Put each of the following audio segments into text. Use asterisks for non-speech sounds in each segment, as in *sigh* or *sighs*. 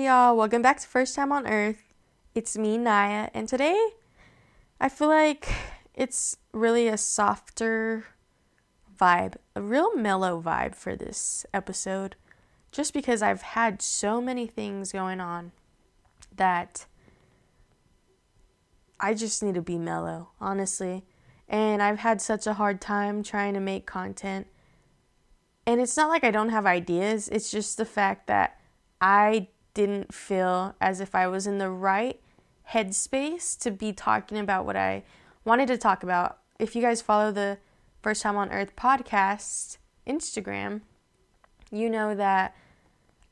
Hey y'all, welcome back to First Time on Earth. It's me, Naya, and today I feel like it's really a softer vibe, a real mellow vibe for this episode, just because I've had so many things going on that I just need to be mellow, honestly. And I've had such a hard time trying to make content. And it's not like I don't have ideas, it's just the fact that I didn't feel as if I was in the right headspace to be talking about what I wanted to talk about. If you guys follow the First Time on Earth podcast Instagram, you know that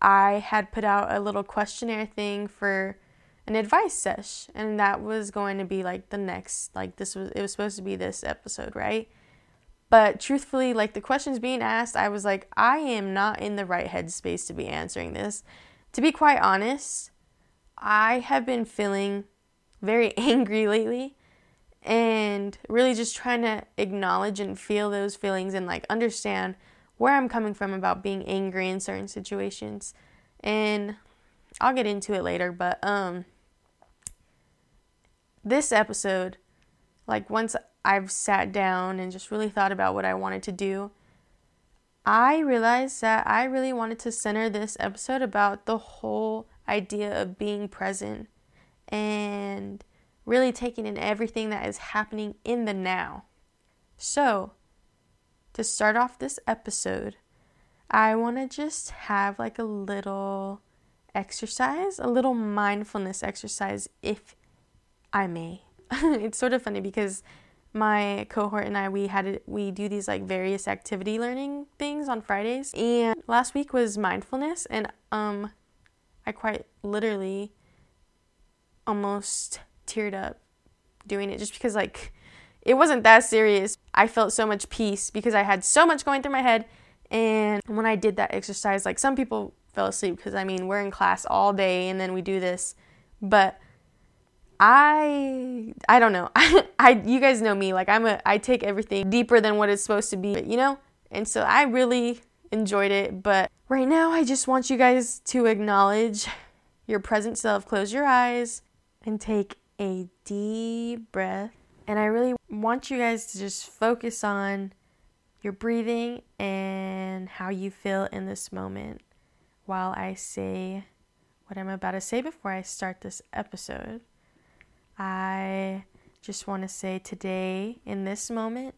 I had put out a little questionnaire thing for an advice sesh and that was going to be like the next like this was it was supposed to be this episode, right? But truthfully, like the questions being asked, I was like, I am not in the right headspace to be answering this. To be quite honest, I have been feeling very *laughs* angry lately and really just trying to acknowledge and feel those feelings and like understand where I'm coming from about being angry in certain situations. And I'll get into it later, but um this episode like once I've sat down and just really thought about what I wanted to do, I realized that I really wanted to center this episode about the whole idea of being present and really taking in everything that is happening in the now. So, to start off this episode, I want to just have like a little exercise, a little mindfulness exercise, if I may. *laughs* it's sort of funny because my cohort and I we had we do these like various activity learning things on Fridays. And last week was mindfulness and um I quite literally almost teared up doing it just because like it wasn't that serious. I felt so much peace because I had so much going through my head. And when I did that exercise like some people fell asleep because I mean we're in class all day and then we do this. But I I don't know. I, *laughs* I you guys know me like I'm a I take everything deeper than what it's supposed to be, you know? And so I really enjoyed it, but right now I just want you guys to acknowledge your present self. Close your eyes and take a deep breath. And I really want you guys to just focus on your breathing and how you feel in this moment while I say what I'm about to say before I start this episode. I just want to say today, in this moment,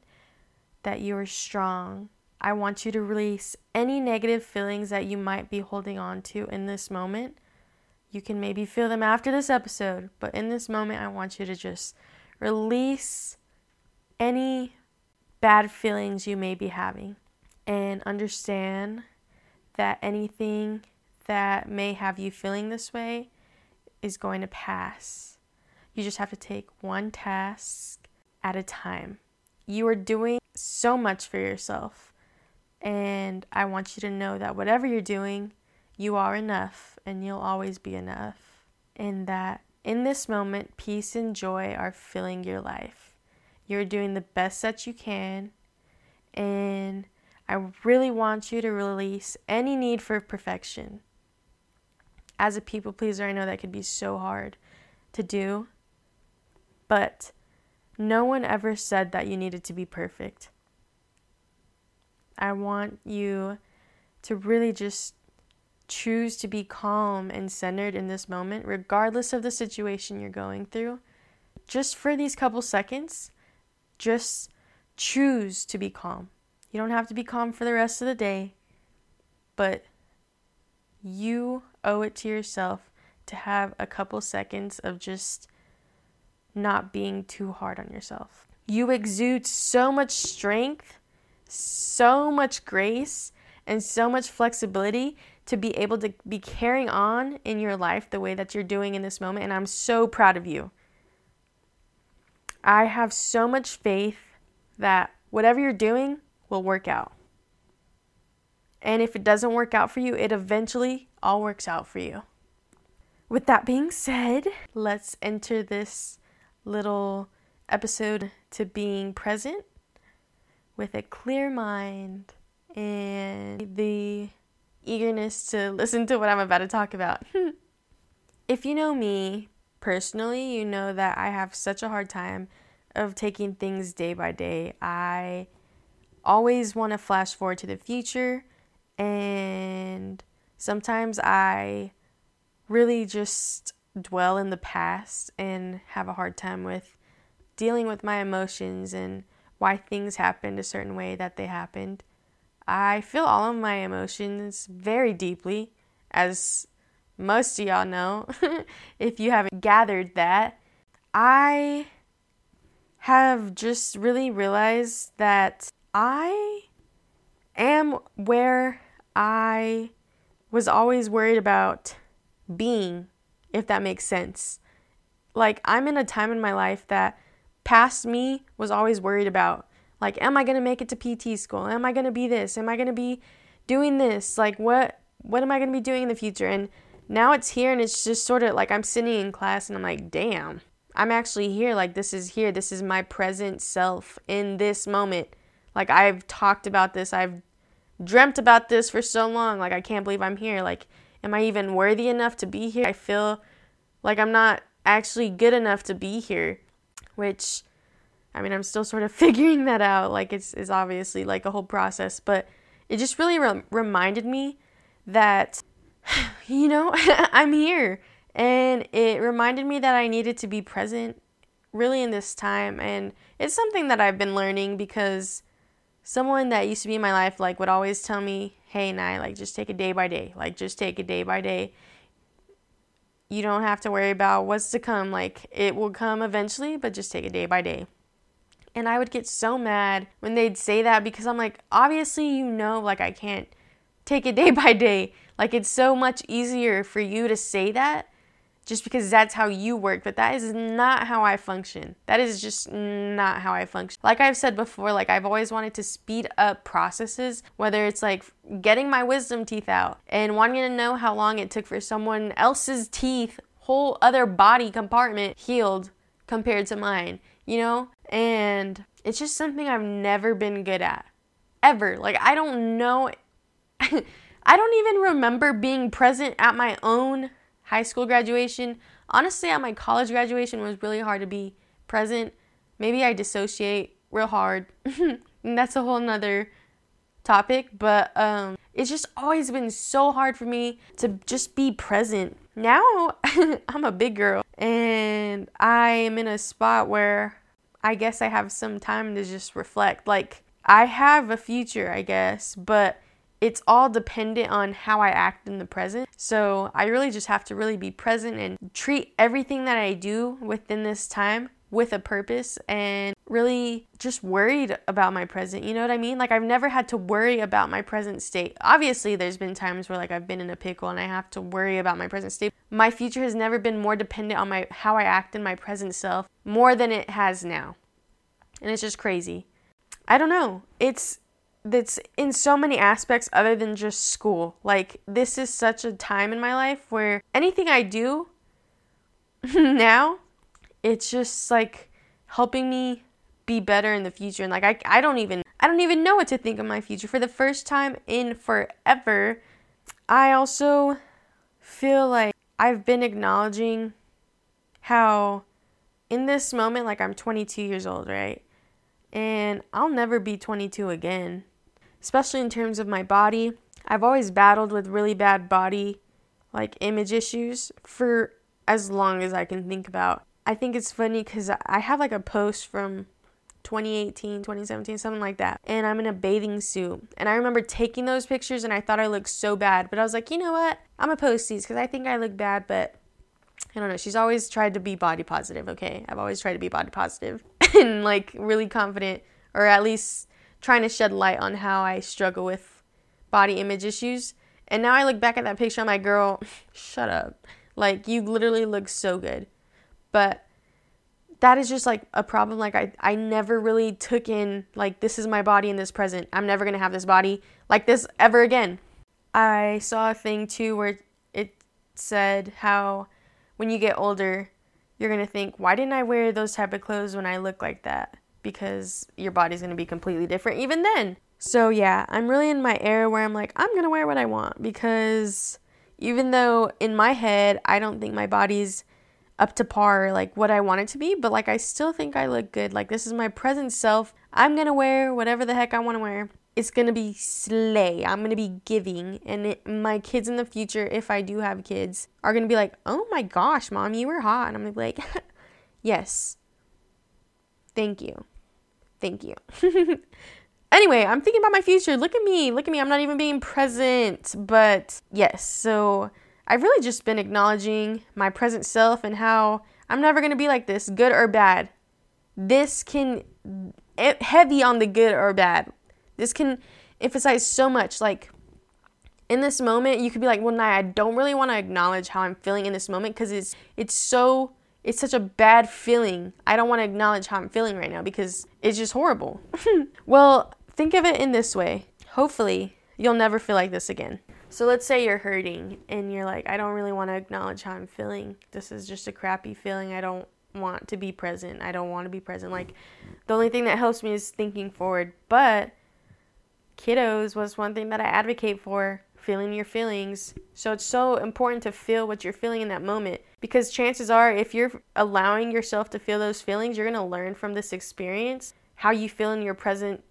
that you are strong. I want you to release any negative feelings that you might be holding on to in this moment. You can maybe feel them after this episode, but in this moment, I want you to just release any bad feelings you may be having and understand that anything that may have you feeling this way is going to pass. You just have to take one task at a time. You are doing so much for yourself. And I want you to know that whatever you're doing, you are enough and you'll always be enough. And that in this moment, peace and joy are filling your life. You're doing the best that you can. And I really want you to release any need for perfection. As a people pleaser, I know that could be so hard to do. But no one ever said that you needed to be perfect. I want you to really just choose to be calm and centered in this moment, regardless of the situation you're going through. Just for these couple seconds, just choose to be calm. You don't have to be calm for the rest of the day, but you owe it to yourself to have a couple seconds of just not being too hard on yourself. You exude so much strength, so much grace, and so much flexibility to be able to be carrying on in your life the way that you're doing in this moment. And I'm so proud of you. I have so much faith that whatever you're doing will work out. And if it doesn't work out for you, it eventually all works out for you. With that being said, let's enter this little episode to being present with a clear mind and the eagerness to listen to what I'm about to talk about. *laughs* if you know me personally, you know that I have such a hard time of taking things day by day. I always want to flash forward to the future, and sometimes I really just dwell in the past and have a hard time with dealing with my emotions and why things happened a certain way that they happened. I feel all of my emotions very deeply, as most of y'all know, *laughs* if you haven't gathered that. I have just really realized that I am where I was always worried about being, if that makes sense. Like, I'm in a time in my life that past me was always worried about. Like, am I going to make it to PT school? Am I going to be this? Am I going to be doing this? Like, what what am I going to be doing in the future? And now it's here and it's just sort of like I'm sitting in class and I'm like, damn, I'm actually here. Like, this is here. This is my present self in this moment. Like, I've talked about this. I've dreamt about this for so long. Like, I can't believe I'm here. Like, am I even worthy enough to be here? I feel like I'm not actually good enough to be here, which I mean, I'm still sort of *laughs* figuring that out. Like, it's, it's obviously like a whole process, but it just really re- reminded me that, *sighs* you know, *laughs* I'm here. And it reminded me that I needed to be present really in this time. And it's something that I've been learning because someone that used to be in my life like would always tell me, "Hey, Nye, like just take it day by day. Like just take it day by day. You don't have to worry about what's to come. Like it will come eventually, but just take it day by day." And I would get so mad when they'd say that because I'm like, obviously you know like I can't take it *laughs* day by day. Like it's so much easier for you to say that just because that's how you work, but that is not how I function. That is just not how I function. Like I've said before, like I've always wanted to speed up processes, whether it's like getting my wisdom teeth out and wanting to know how long it took for someone else's teeth, whole other body compartment healed compared to mine, you know? And it's just something I've never been good at. Ever. Like I don't know *laughs* I don't even remember being present at my own high school graduation. Honestly, at my college graduation was really hard to be present. Maybe I dissociate real hard. and *laughs* that's a whole nother topic, but um, it's just always been so hard for me to just be present. Now *laughs* I'm a big girl and I am in a spot where I guess I have some time to just reflect. Like, I have a future, I guess, but it's all dependent on how I act in the present. So I really just have to really be present and treat everything that I do within this time with a purpose and really just worried about my present. You know what I mean? Like I've never had to worry about my present state. Obviously, there's been times where like I've been in a pickle and I have to worry about my present state. My future has never been more dependent on my how I act in my present self more than it has now. And it's just crazy. I don't know. It's that's in so many aspects other than just school. Like, this is such a time in my life where anything I do *laughs* now, it's just like helping me be better in the future. And like, I, I don't even, I don't even know what to think of my future. For the first time in forever, I also feel like I've been acknowledging how in this moment, like, I'm 22 years old, right? And I'll never be 22 again especially in terms of my body. I've always battled with really bad body like image issues for as long as I can think about. I think it's funny cuz I have like a post from 2018, 2017, something like that. And I'm in a bathing suit. And I remember taking those pictures and I thought I looked so bad. But I was like, you know what? I'm going to post these because I think I look bad. But I don't know. She's always tried to be body positive, okay? I've always tried to be body positive *laughs* and like really confident or at least trying to shed light on how I struggle with body image issues. And now I look back at that picture, I'm like, girl, *laughs* shut up. Like, you literally look so good. But that is just like a problem. Like, I, I never really took in, like, this is my body in this present. I'm never to have this body like this ever again. I saw a thing too where it said how when you get older, you're to think, why didn't I wear those type of clothes when I look like that? Because your body's going to be completely different even then. So, yeah, I'm really in my era where I'm like, I'm going to wear what I want because Even though in my head, I don't think my body's up to par, like what I want it to be, but like I still think I look good. Like this is my present self. I'm gonna wear whatever the heck I wanna wear. It's gonna be slay. I'm gonna be giving. And it, my kids in the future, if I do have kids, are gonna be like, oh my gosh, mom, you were hot. And I'm gonna be like, *laughs* yes. Thank you. Thank you. *laughs* anyway, I'm thinking about my future. Look at me. Look at me. I'm not even being present. But yes, so I've really just been acknowledging my present self and how I'm never going to be like this, good or bad. This can, heavy on the good or bad. This can emphasize so much. Like, in this moment, you could be like, well, Nia, I don't really want to acknowledge how I'm feeling in this moment because it's, it's so, it's such a bad feeling. I don't want to acknowledge how I'm feeling right now because it's just horrible. *laughs* well, think of it in this way. Hopefully, you'll never feel like this again. So let's say you're hurting and you're like, I don't really want to acknowledge how I'm feeling. This is just a crappy feeling. I don't want to be present. I don't want to be present. Like, the only thing that helps me is thinking forward. But kiddos was one thing that I advocate for feeling your feelings. So it's so important to feel what you're feeling in that moment because chances are, if you're allowing yourself to feel those feelings, you're going to learn from this experience how you feel in your present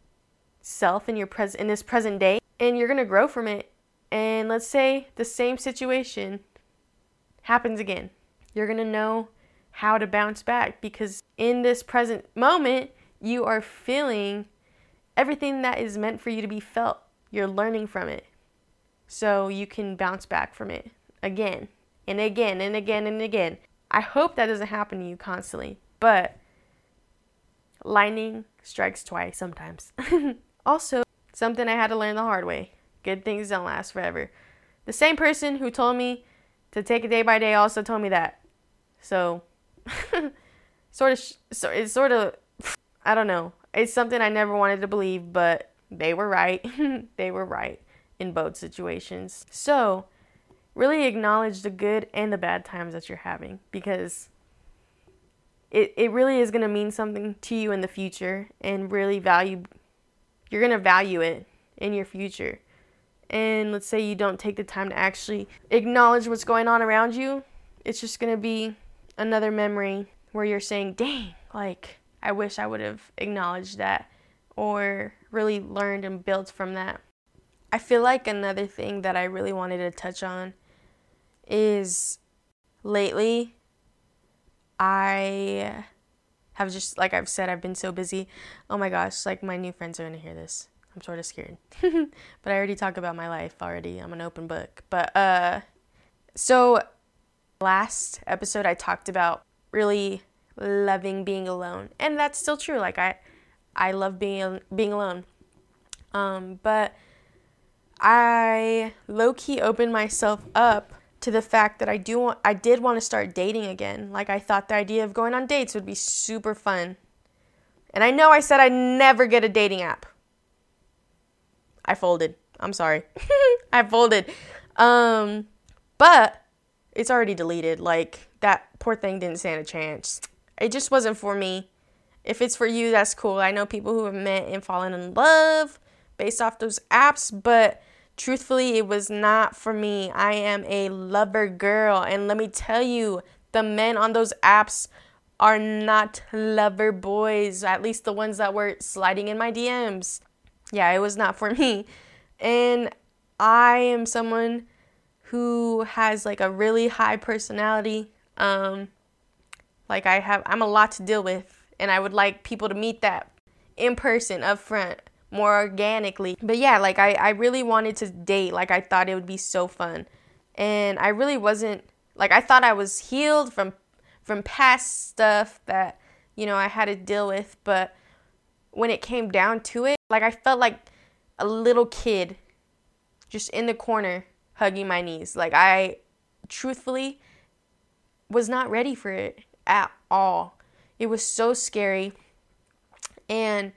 self in your present in this present day and you're going to grow from it and let's say the same situation happens again. You're going to know how to bounce back because in this present moment, you are feeling everything that is meant for you to be felt. You're learning from it. So you can bounce back from it again and again and again and again. I hope that doesn't happen to you constantly, but lightning strikes twice sometimes. *laughs* also, something I had to learn the hard way. Good things don't last forever. The same person who told me to take it day by day also told me that. So, *laughs* sort of, so it's sort of, I don't know. It's something I never wanted to believe, but they were right. *laughs* they were right in both situations. So, really acknowledge the good and the bad times that you're having because it, it really is going to mean something to you in the future and really value, you're going to value it in your future and let's say you don't take the time to actually acknowledge what's going on around you, it's just going to be another memory where you're saying, dang, like, I wish I would have acknowledged that or really learned and built from that. I feel like another thing that I really wanted to touch on is lately I have just, like I've said, I've been so busy. Oh my gosh, like my new friends are going to hear this. I'm sort of scared. *laughs* but I already talk about my life already. I'm an open book. But uh so last episode I talked about really loving being alone. And that's still true. Like I I love being being alone. Um but I low key opened myself up to the fact that I do want I did want to start dating again. Like I thought the idea of going on dates would be super fun. And I know I said I'd never get a dating app. I folded. I'm sorry. *laughs* I folded. Um, but it's already deleted. Like that poor thing didn't stand a chance. It just wasn't for me. If it's for you, that's cool. I know people who have met and fallen in love based off those apps, but truthfully, it was not for me. I am a lover girl, and let me tell you, the men on those apps are not lover boys, at least the ones that were sliding in my DMs yeah, it was not for me. And I am someone who has like a really high personality. Um, like I have, I'm a lot to deal with, and I would like people to meet that in person, up front, more organically. But yeah, like I, I really wanted to date. Like I thought it would be so fun, and I really wasn't. Like I thought I was healed from from past stuff that you know I had to deal with, but when it came down to it, like I felt like a little kid just in the corner hugging my knees. Like I truthfully was not ready for it at all. It was so scary. And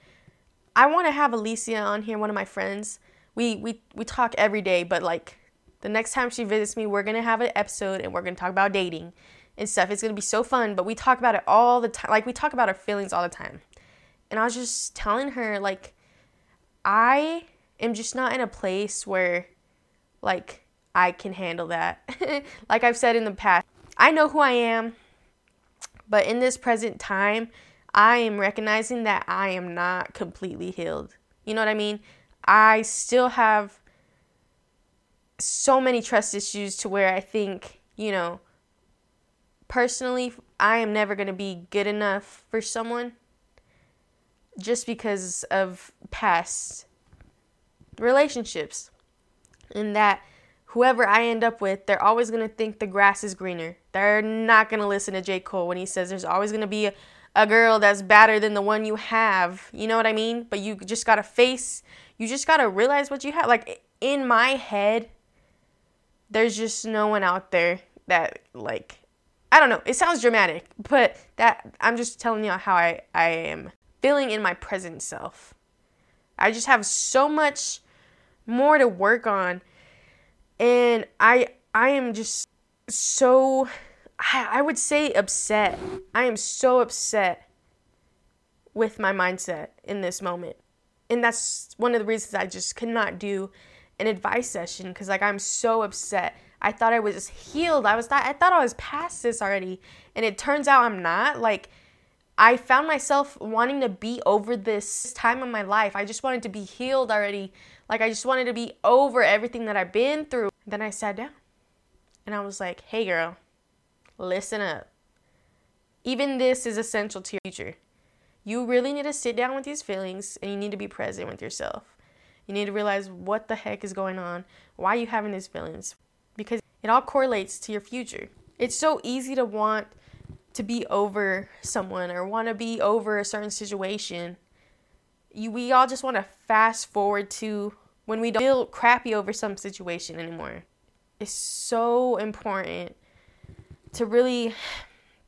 I want to have Alicia on here, one of my friends. We we we talk every day, but like the next time she visits me, we're to have an episode and we're to talk about dating and stuff. It's to be so fun, but we talk about it all the time. Like we talk about our feelings all the time. And I was just telling her like I am just not in a place where like I can handle that. *laughs* like I've said in the past, I know who I am, but in this present time, I am recognizing that I am not completely healed. You know what I mean? I still have so many trust issues to where I think, you know, personally, I am never going to be good enough for someone just because of past relationships. And that whoever I end up with, they're always going to think the grass is greener. They're not going to listen to J. Cole when he says there's always going to be a, a girl that's better than the one you have. You know what I mean? But you just got to face, you just got to realize what you have. Like in my head, there's just no one out there that, like, I don't know. It sounds dramatic, but that I'm just telling you how I, I am feeling in my present self. I just have so much more to work on and I I am just so I, I would say upset. I am so upset with my mindset in this moment. And that's one of the reasons I just could not do an advice session because like I'm so upset. I thought I was healed. I was th- I thought I was past this already, and it turns out I'm not. Like I found myself wanting to be over this time of my life. I just wanted to be healed already. Like I just wanted to be over everything that I've been through. Then I sat down and I was like, hey girl, listen up. Even this is essential to your future. You really need to sit down with these feelings and you need to be present with yourself. You need to realize what the heck is going on, why are you having these feelings, because it all correlates to your future. It's so easy to want to be over someone or want to be over a certain situation. You, we all just want to fast forward to when we don't feel crappy over some situation anymore. It's so important to really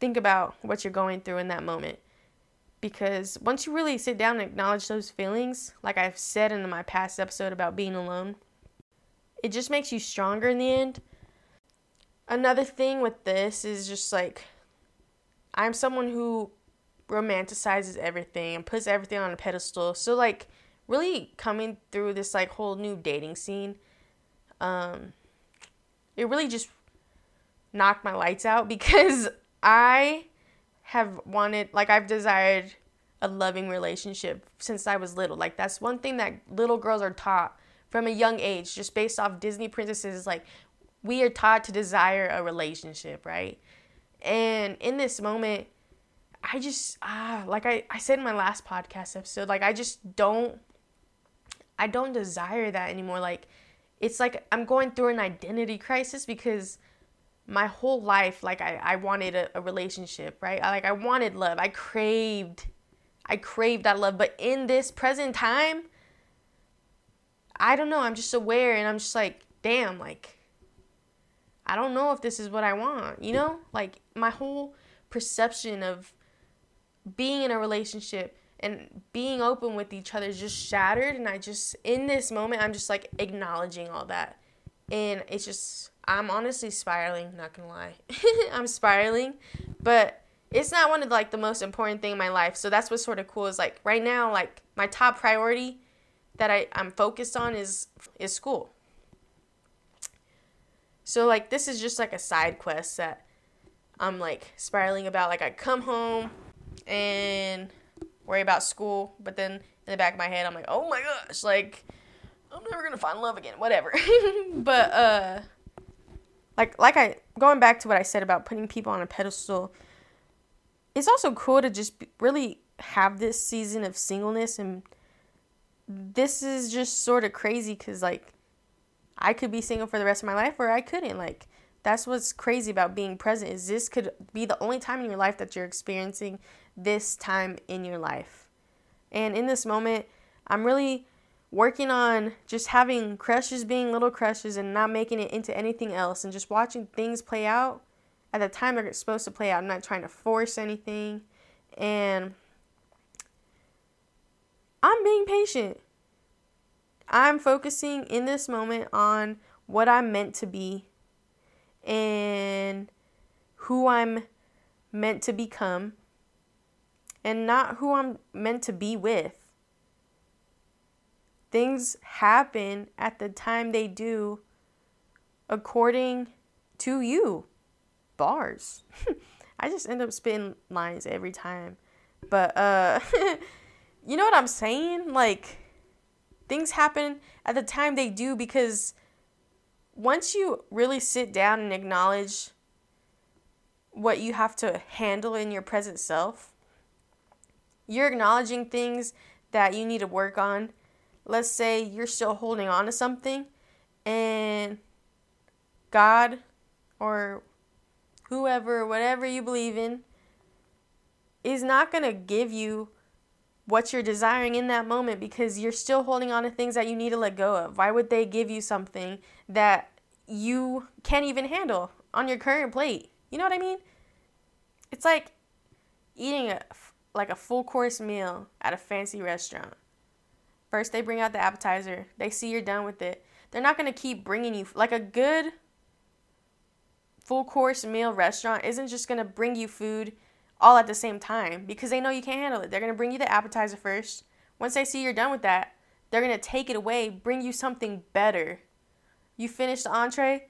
think about what you're going through in that moment. Because once you really sit down and acknowledge those feelings, like I've said in my past episode about being alone, it just makes you stronger in the end. Another thing with this is just like I'm someone who romanticizes everything and puts everything on a pedestal. So like really coming through this like whole new dating scene um it really just knocked my lights out *laughs* because I have wanted like I've desired a loving relationship since I was little. Like that's one thing that little girls are taught from a young age just based off Disney princesses like we are taught to desire a relationship, right? And in this moment I just ah like I I said in my last podcast episode like I just don't I don't desire that anymore. Like, it's like I'm going through an identity crisis because my whole life, like, I, I wanted a, a relationship, right? I, like, I wanted love. I craved, I craved that love. But in this present time, I don't know. I'm just aware and I'm just like, damn, like, I don't know if this is what I want, you know? Like, my whole perception of being in a relationship and being open with each other is just shattered and i just in this moment i'm just like acknowledging all that and it's just i'm honestly spiraling not gonna lie *laughs* i'm spiraling but it's not one of like the most important thing in my life so that's what's sort of cool is like right now like my top priority that I, i'm focused on is is school so like this is just like a side quest that i'm like spiraling about like i come home and worry about school, but then in the back of my head, I'm like, oh my gosh, like I'm never gonna find love again, whatever. *laughs* but uh, like like I going back to what I said about putting people on a pedestal. It's also cool to just really have this season of singleness and this is just sort of crazy because like i could be single for the rest of my life or i couldn't like that's what's crazy about being present is this could be the only time in your life that you're experiencing this time in your life. And in this moment, I'm really working on just having crushes being little crushes and not making it into anything else and just watching things play out at the time they're supposed to play out. I'm not trying to force anything. And I'm being patient. I'm focusing in this moment on what I'm meant to be and who I'm meant to become and not who I'm meant to be with. Things happen at the time they do according to you. Bars. *laughs* I just end up spitting lines every time. But uh *laughs* you know what I'm saying? Like things happen at the time they do because once you really sit down and acknowledge what you have to handle in your present self, you're acknowledging things that you need to work on. Let's say you're still holding on to something and God or whoever, whatever you believe in, is not going to give you what you're desiring in that moment because you're still holding on to things that you need to let go of. Why would they give you something that you can't even handle on your current plate? You know what I mean? It's like eating a like a full course meal at a fancy restaurant. First they bring out the appetizer. They see you're done with it. They're not going to keep bringing you like a good full course meal restaurant isn't just going to bring you food all at the same time because they know you can't handle it. They're going to bring you the appetizer first. Once they see you're done with that, they're going to take it away, bring you something better. You finish the entree,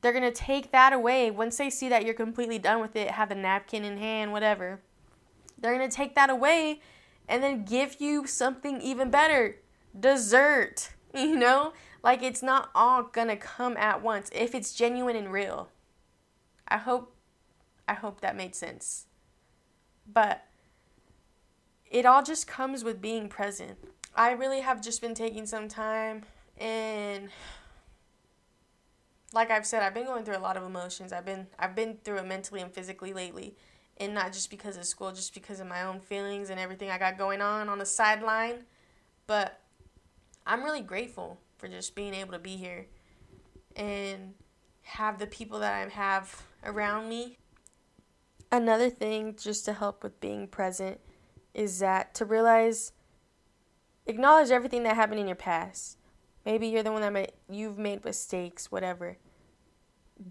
they're going to take that away. Once they see that you're completely done with it, have the napkin in hand, whatever, they're going to take that away and then give you something even better dessert. *laughs* You know? Like it's not all to come at once if it's genuine and real. I hope I hope that made sense. But it all just comes with being present. I really have just been taking some time and like I've said, I've been going through a lot of emotions. I've been I've been through it mentally and physically lately. And not just because of school, just because of my own feelings and everything I got going on on the sideline. But I'm really grateful for just being able to be here and have the people that I have around me. Another thing, just to help with being present, is that to realize, acknowledge everything that happened in your past. Maybe you're the one that made, you've made mistakes, whatever.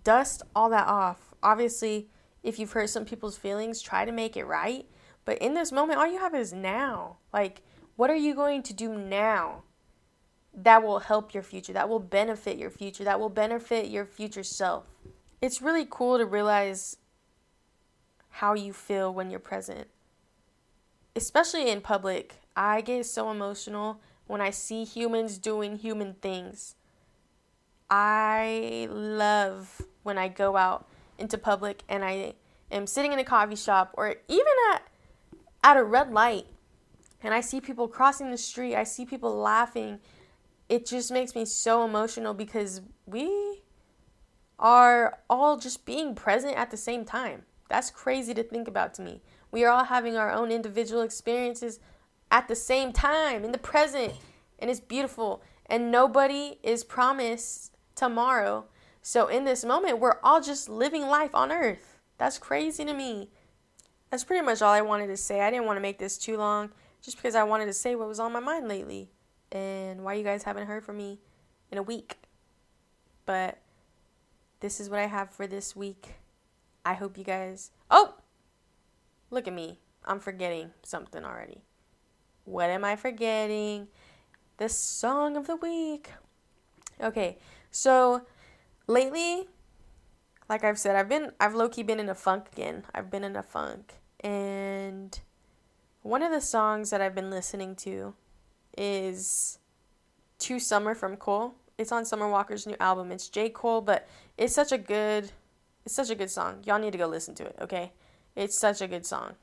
Dust all that off. Obviously, if you've hurt some people's feelings, try to make it right. But in this moment, all you have is now. Like, what are you going to do now that will help your future, that will benefit your future, that will benefit your future self? it's really cool to realize how you feel when you're present. Especially in public, I get so emotional when I see humans doing human things. I love when I go out into public and I am sitting in a coffee shop or even at at a red light and I see people crossing the street, I see people laughing. It just makes me so emotional because we are all just being present at the same time. That's crazy to think about to me. We are all having our own individual experiences at the same time in the present, and it's beautiful. And nobody is promised tomorrow. So, in this moment, we're all just living life on earth. That's crazy to me. That's pretty much all I wanted to say. I didn't want to make this too long just because I wanted to say what was on my mind lately and why you guys haven't heard from me in a week. But this is what I have for this week. I hope you guys. Oh! Look at me. I'm forgetting something already. What am I forgetting? The song of the week. Okay, so lately, like I've said, I've been I've low key been in a funk again. I've been in a funk. And one of the songs that I've been listening to is To Summer from Cole. It's on Summer Walker's new album. It's J. Cole, but it's such a good it's such a good song. Y'all need to go listen to it, okay? It's such a good song.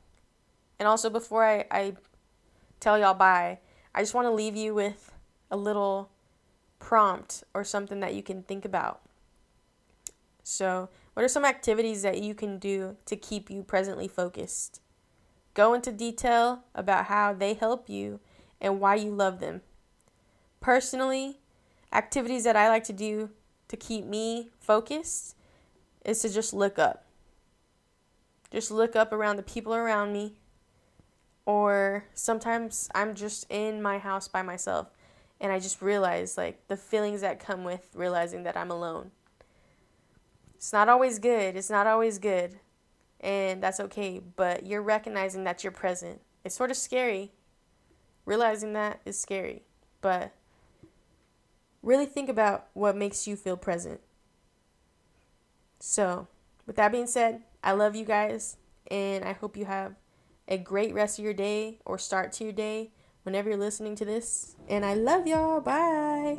And also before I, I tell y'all bye, I just want to leave you with a little prompt or something that you can think about. So, what are some activities that you can do to keep you presently focused? Go into detail about how they help you and why you love them. Personally, activities that I like to do to keep me focused is to just look up. Just look up around the people around me. Or sometimes I'm just in my house by myself and I just realize like the feelings that come with realizing that I'm alone. It's not always good. It's not always good. And that's okay, but you're recognizing that you're present. It's sort of scary. Realizing that is scary, but really think about what makes you feel present. So, with that being said, I love you guys and I hope you have a great rest of your day or start to your day whenever you're listening to this. And I love y'all. Bye.